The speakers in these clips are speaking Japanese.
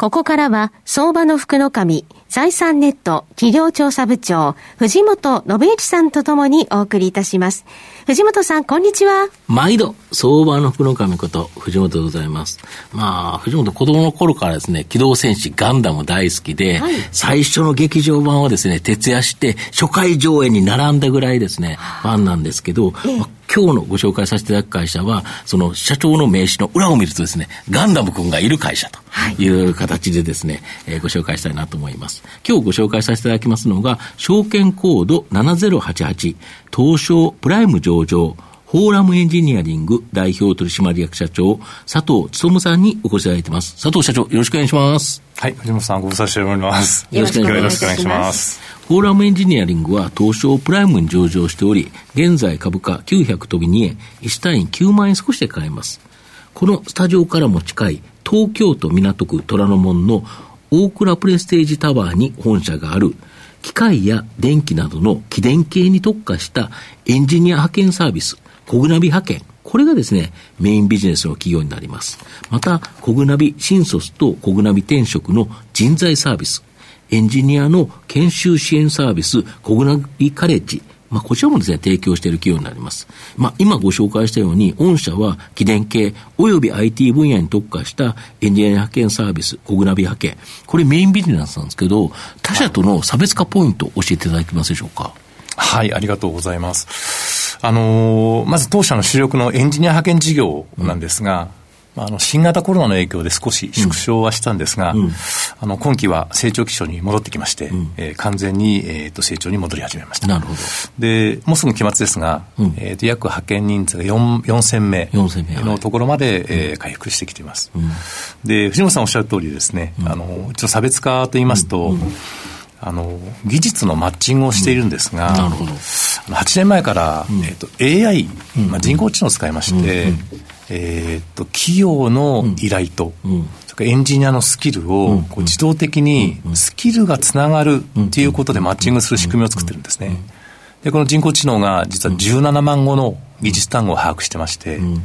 ここからは相場の福の神財産ネット企業調査部長、藤本信之さんとともにお送りいたします。藤本さん、こんにちは。毎度、相場の福の神こと、藤本でございます。まあ、藤本子供の頃からですね、機動戦士ガンダム大好きで、はい、最初の劇場版はですね、徹夜して初回上映に並んだぐらいですね、ファンなんですけど、ええまあ今日のご紹介させていただく会社は、その社長の名刺の裏を見るとですね、ガンダム君がいる会社という形でですね、はい、えー、ご紹介したいなと思います。。今日ご紹介させていただきますのが、証券コード7088、東証プライム上場、フォーラムエンジニアリング代表取締役社長、佐藤努さんにお越しいただいています。佐藤社長、よろしくお願いします。はい、藤本さん、ご無沙汰しております。よろしくお願いします。フォーラムエンジニアリングは東証プライムに上場しており、現在株価900飛び2円、1単位9万円少しで買えます。このスタジオからも近い東京都港区虎ノ門の大倉プレステージタワーに本社がある機械や電気などの機電系に特化したエンジニア派遣サービス、コグナビ派遣。これがですね、メインビジネスの企業になります。また、コグナビ新卒とコグナビ転職の人材サービス、エンジニアの研修支援サービス、コグナビカレッジ、まあ、こちらもですね、提供している企業になります。まあ、今ご紹介したように、御社は、機電系及び IT 分野に特化したエンジニア派遣サービス、コグナビ派遣。これメインビジネスなんですけど、他社との差別化ポイント教えていただけますでしょうか？はい、ありがとうございます。あのー、まず当社の主力のエンジニア派遣事業なんですが、あの新型コロナの影響で少し縮小はしたんですが、うん、あの今期は成長基調に戻ってきまして、うん、えー、完全に、えーと、成長に戻り始めました。なるほど。でもうすぐ期末ですが、うん、えーと、約派遣人数が4000名のところまで、はい、えー、回復してきています。で藤本さんおっしゃる通りですね、あのちょっと差別化と言いますと、あの技術のマッチングをしているんですが、うん、なるほど。8年前から、うん、えーと、AI、まあ、人工知能を使いまして、うん。えー、っと企業の依頼と、うん、それからエンジニアのスキルをこう自動的にスキルがつながるっていうことでマッチングする仕組みを作ってるんですね。で、この人工知能が実は17万語の技術単語を把握してまして、うん、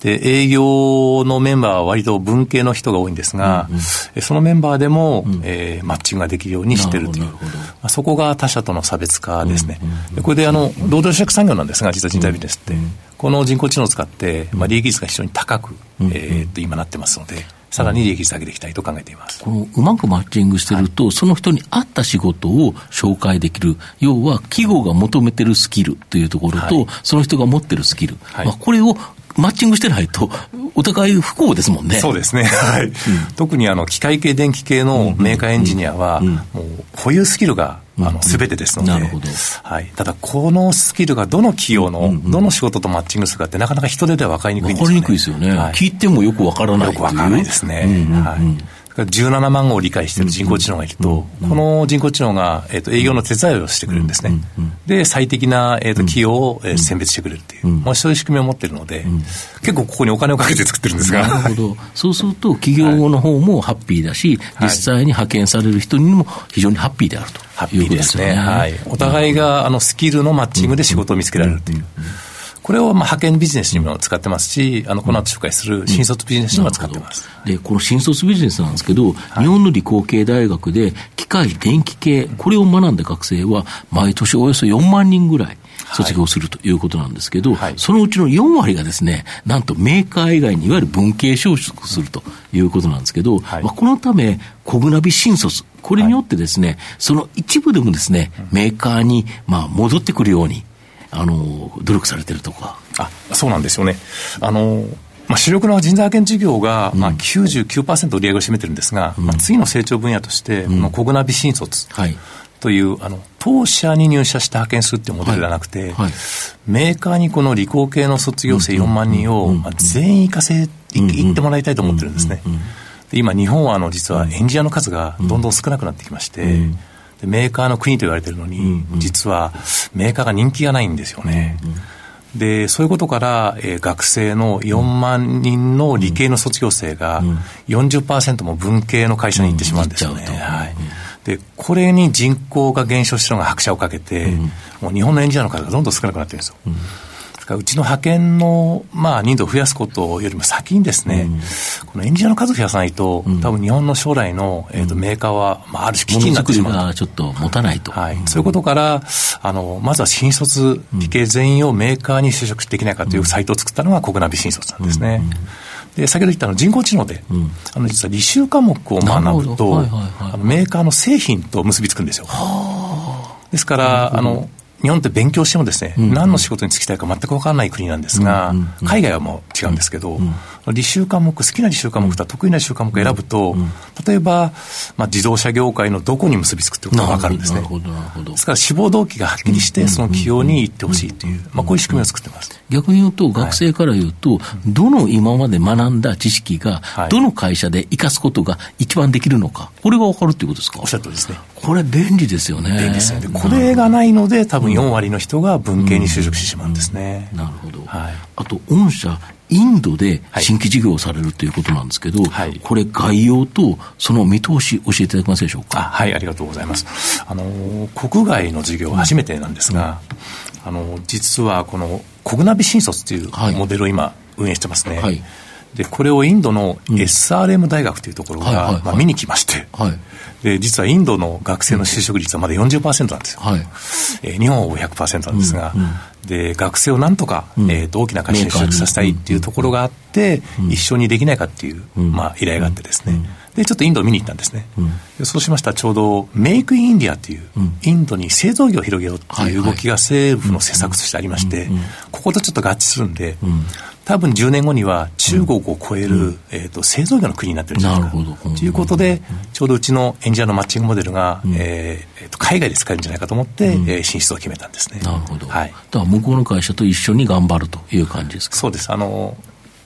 で、営業のメンバーは割と文系の人が多いんですが、うんうん、そのメンバーでも、うん、えー、マッチングができるようにしてるという、まあ、そこが他社との差別化ですね。でこれであの、労働者産業なんですが、実は人材ビジネスって、この人工知能を使って、まあ、利益率が非常に高く、えー、っと今なってますので、さらに利益率上げていきたいと考えています。このうまくマッチングしてると、はい、その人に合った仕事を紹介できる、要は企業が求めてるスキルというところと、はい、その人が持ってるスキル、はい、まあ、これをマッチングしてないと、お互い不幸ですもんね。そうですね。はい。うん、特にあの、機械系、電気系のメーカーエンジニアは、もう、保有スキルがあの、すべてですので、なるほど。はい。ただ、このスキルがどの企業の、どの仕事とマッチングするかって、なかなか人手では分かりにくいんですよね。分かりにくいですよね。はい、聞いてもよく分からないよく分からないですね。はい。17万語を理解している人工知能がいると、この人工知能が、えー、と営業の手伝いをしてくれるんですね。で、最適な、えー、と企業を、えー、選別してくれるっていう、まあ、そういう仕組みを持っているので、結構ここにお金をかけて作ってるんですが。なるほど。そうすると、企業の方もハッピーだし、実際に派遣される人にも非常にハッピーであると。ハッピーですね。はい。お互いが、あの、スキルのマッチングで仕事を見つけられるという。これをまあ派遣ビジネスにも使ってますし、あのこの後紹介する新卒ビジネスにも使ってます。うん、で、この新卒ビジネスなんですけど、はい、日本の理工系大学で機械、電気系、これを学んだ学生は、毎年およそ4万人ぐらい。卒業するということなんですけど、はい、そのうちの4割がですね、なんとメーカー以外にいわゆる文系就職するということなんですけど、はい、まあ、このため、コグナビ新卒、これによってですね、その一部でもですね、メーカーにまあ戻ってくるように、あの努力されてるとか。あそうなんですよね。あのまあ、主力の人材派遣事業が、まあ99%売り上げを占めてるんですが、うん、まあ、次の成長分野として、このコグナビ新卒という、あの当社に入社して派遣するっていうモデルではなくて、はい。はい、メーカーにこの理工系の卒業生4万人を、まあ、全員行かせ、行ってもらいたいと思ってるんですね。で今、日本はあの実はエンジニアの数がどんどん少なくなってきまして、メーカーの国と言われてるのに、うんうん、実はメーカーが人気がないんですよね。うんうんで、そういうことから、えー、学生の4万人の理系の卒業生が40%も文系の会社に行ってしまうんですよね。はい。で、これに人口が減少したのが拍車をかけて、もう日本のエンジニアの数がどんどん少なくなってるんですよ。うちの派遣の、まあ、人数を増やすことよりも先にですね、うん、このエンジニアの数を増やさないと、うん、多分日本の将来の、えーと、メーカーは、まあ、ある種危機になってしまう。ちょっと持たないと、はい、そういうことからあのまずは新卒理系全員をメーカーに就職できないかというサイトを作ったのが国ナビ新卒なんですね。で先ほど言ったの人工知能で、うん、あの実は履修科目を学ぶと、はいはいはい、あのメーカーの製品と結びつくんですよ。ですから、あの日本って勉強してもですね、うん。うん、何の仕事に就きたいか全く分からない国なんですが、うんうんうん、海外はもう違うんですけど、うんうん、履修科目、好きな履修科目と得意な履修科目を選ぶと、うんうん、例えば、まあ、自動車業界のどこに結びつくってことが分かるんですね。ですから志望動機がはっきりして、その企業に行ってほしいという、まあ、こういう仕組みを作ってます。逆に言うと、学生から言うと、はい、どの今まで学んだ知識が、どの会社で生かすことが一番できるのか、これが分かるっていうことですか？おっしゃるとりですね。これ便利ですよね。便利ですよね。これがないので、多分4割の人が文系に就職してしまうんですね。なるほど。はい、あと、御社、インドで新規事業をされるということなんですけど、はい、これ、概要とその見通し、教えていただけますでしょうか？はい、ありがとうございます。あの、国外の事業初めてなんですが、うん、あの、実はこの、コグナビ新卒というモデルを今、運営してますね。はい、で、これをインドの SRM 大学というところが、まあ、見に来まして、はい。で実はインドの学生の就職率はまだ40%なんですよ、はい。えー、日本は100%なんですが、うんうん、で学生をなんとか、うん、えーと、大きな会社に就職させたいっていうところがあって、うん、一緒にできないかっていう、まあ、依頼があってですね、でちょっとインドを見に行ったんですね、でそうしましたらちょうどメイクインインディアっていう、インドに製造業を広げようっていう動きが政府の施策としてありまして、こことちょっと合致するんで、多分10年後には中国を超える、うん、えーと、製造業の国になってるんじゃないか。ということで、ちょうどうちのエンジニアのマッチングモデルが、うん、えー、と海外で使えるんじゃないかと思って、うん、えー、進出を決めたんですね。なるほど。はい、だから向こうの会社と一緒に頑張るという感じですか？そうです。あの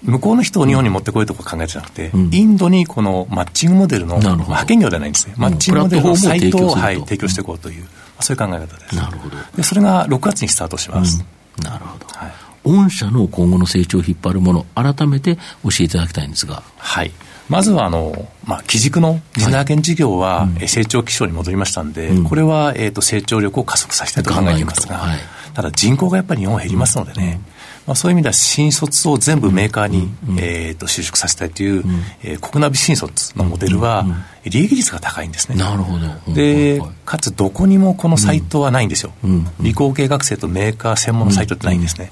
向こうの人を日本に持ってこいとか考えてなくて、うん、インドにこのマッチングモデルの、派遣業ではないんですね、マッチングモデルのサイトを、はい、提供していこうという、そういう考え方です。なるほど。でそれが6月にスタートします。なるほど、はい御社の今後の成長を引っ張るもの、改めて教えていただきたいんですが。はい。まずは、あの、まあ、基軸の人材派遣事業は、成長基調に戻りましたんで、うん、これは、えと、成長力を加速させたいと考えていますが、はい、ただ人口がやっぱり日本減りますのでね、うんまあ、そういう意味では新卒を全部メーカーに、うん、えー、と就職させたいという、うん、えー、国ナビ新卒のモデルは、利益率が高いんですね。なるほど。で、かつどこにもこのサイトはないんですよ。理工系学生とメーカー専門のサイトってないんですね。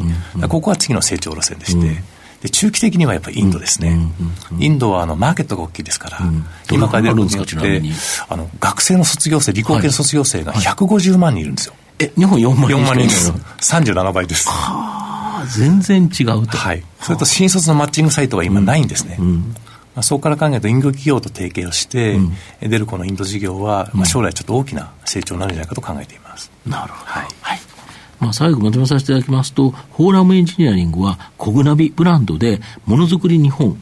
ここは次の成長路線でして、で中期的にはやっぱりインドですね、インドはあのマーケットが大きいですから、今から出ることによってあの学生の卒業生、理工系の卒業生が150万人いるんですよ。え、日本4万人 ?4 万人です。37倍です。全然違うと。はい。それと新卒のマッチングサイトは今ないんですね。うんうんまあ、そこから考えると、インド企業と提携をして、うん、出るこのインド事業は、まあ、将来ちょっと大きな成長になるんじゃないかと考えています。なるほど。はい。はいまあ、最後まとめさせていただきますと、フォーラムエンジニアリングは、コグナビブランドで、ものづくり日本、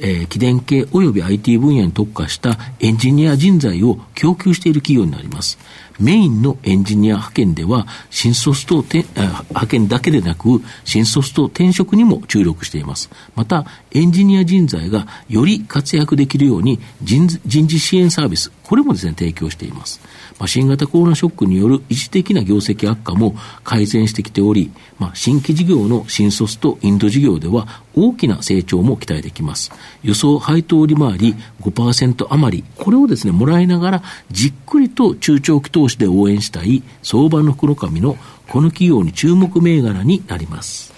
えー、機電系及び IT 分野に特化したエンジニア人材を供給している企業になります。メインのエンジニア派遣では、新卒と派遣だけでなく、新卒と転職にも注力しています。また、エンジニア人材がより活躍できるように人人事支援サービス、これもですね、提供しています。まあ、新型コロナショックによる一時的な業績悪化も改善してきており、まあ、新規事業の新卒とインド事業では大きな成長も期待できます。予想配当利回り5%余り、これをですね、もらいながら、じっくりと中長期投資で応援したい相場の黒髪のこの企業に注目銘柄になります。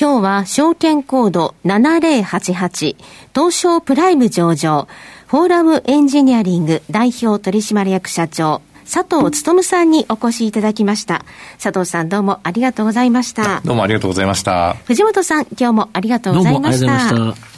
今日は証券コード7088東証プライム上場フォーラムエンジニアリング代表取締役社長佐藤勉さんにお越しいただきました。佐藤さんどうもありがとうございました。どうもありがとうございました。藤本さん、今日もありがとうございました。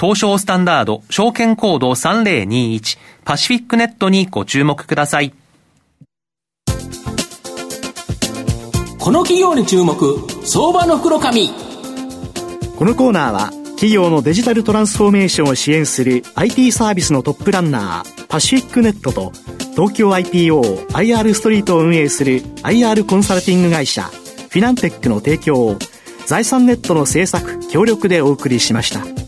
東証スタンダード証券コード3021パシフィックネットにご注目ください。この企業に注目、相場の袋紙。このコーナーは、企業のデジタルトランスフォーメーションを支援する IT サービスのトップランナー、パシフィックネットと、東京 IPO、IR ストリートを運営する IR コンサルティング会社、フィナンテックの提供を、財産ネットの制作、協力でお送りしました。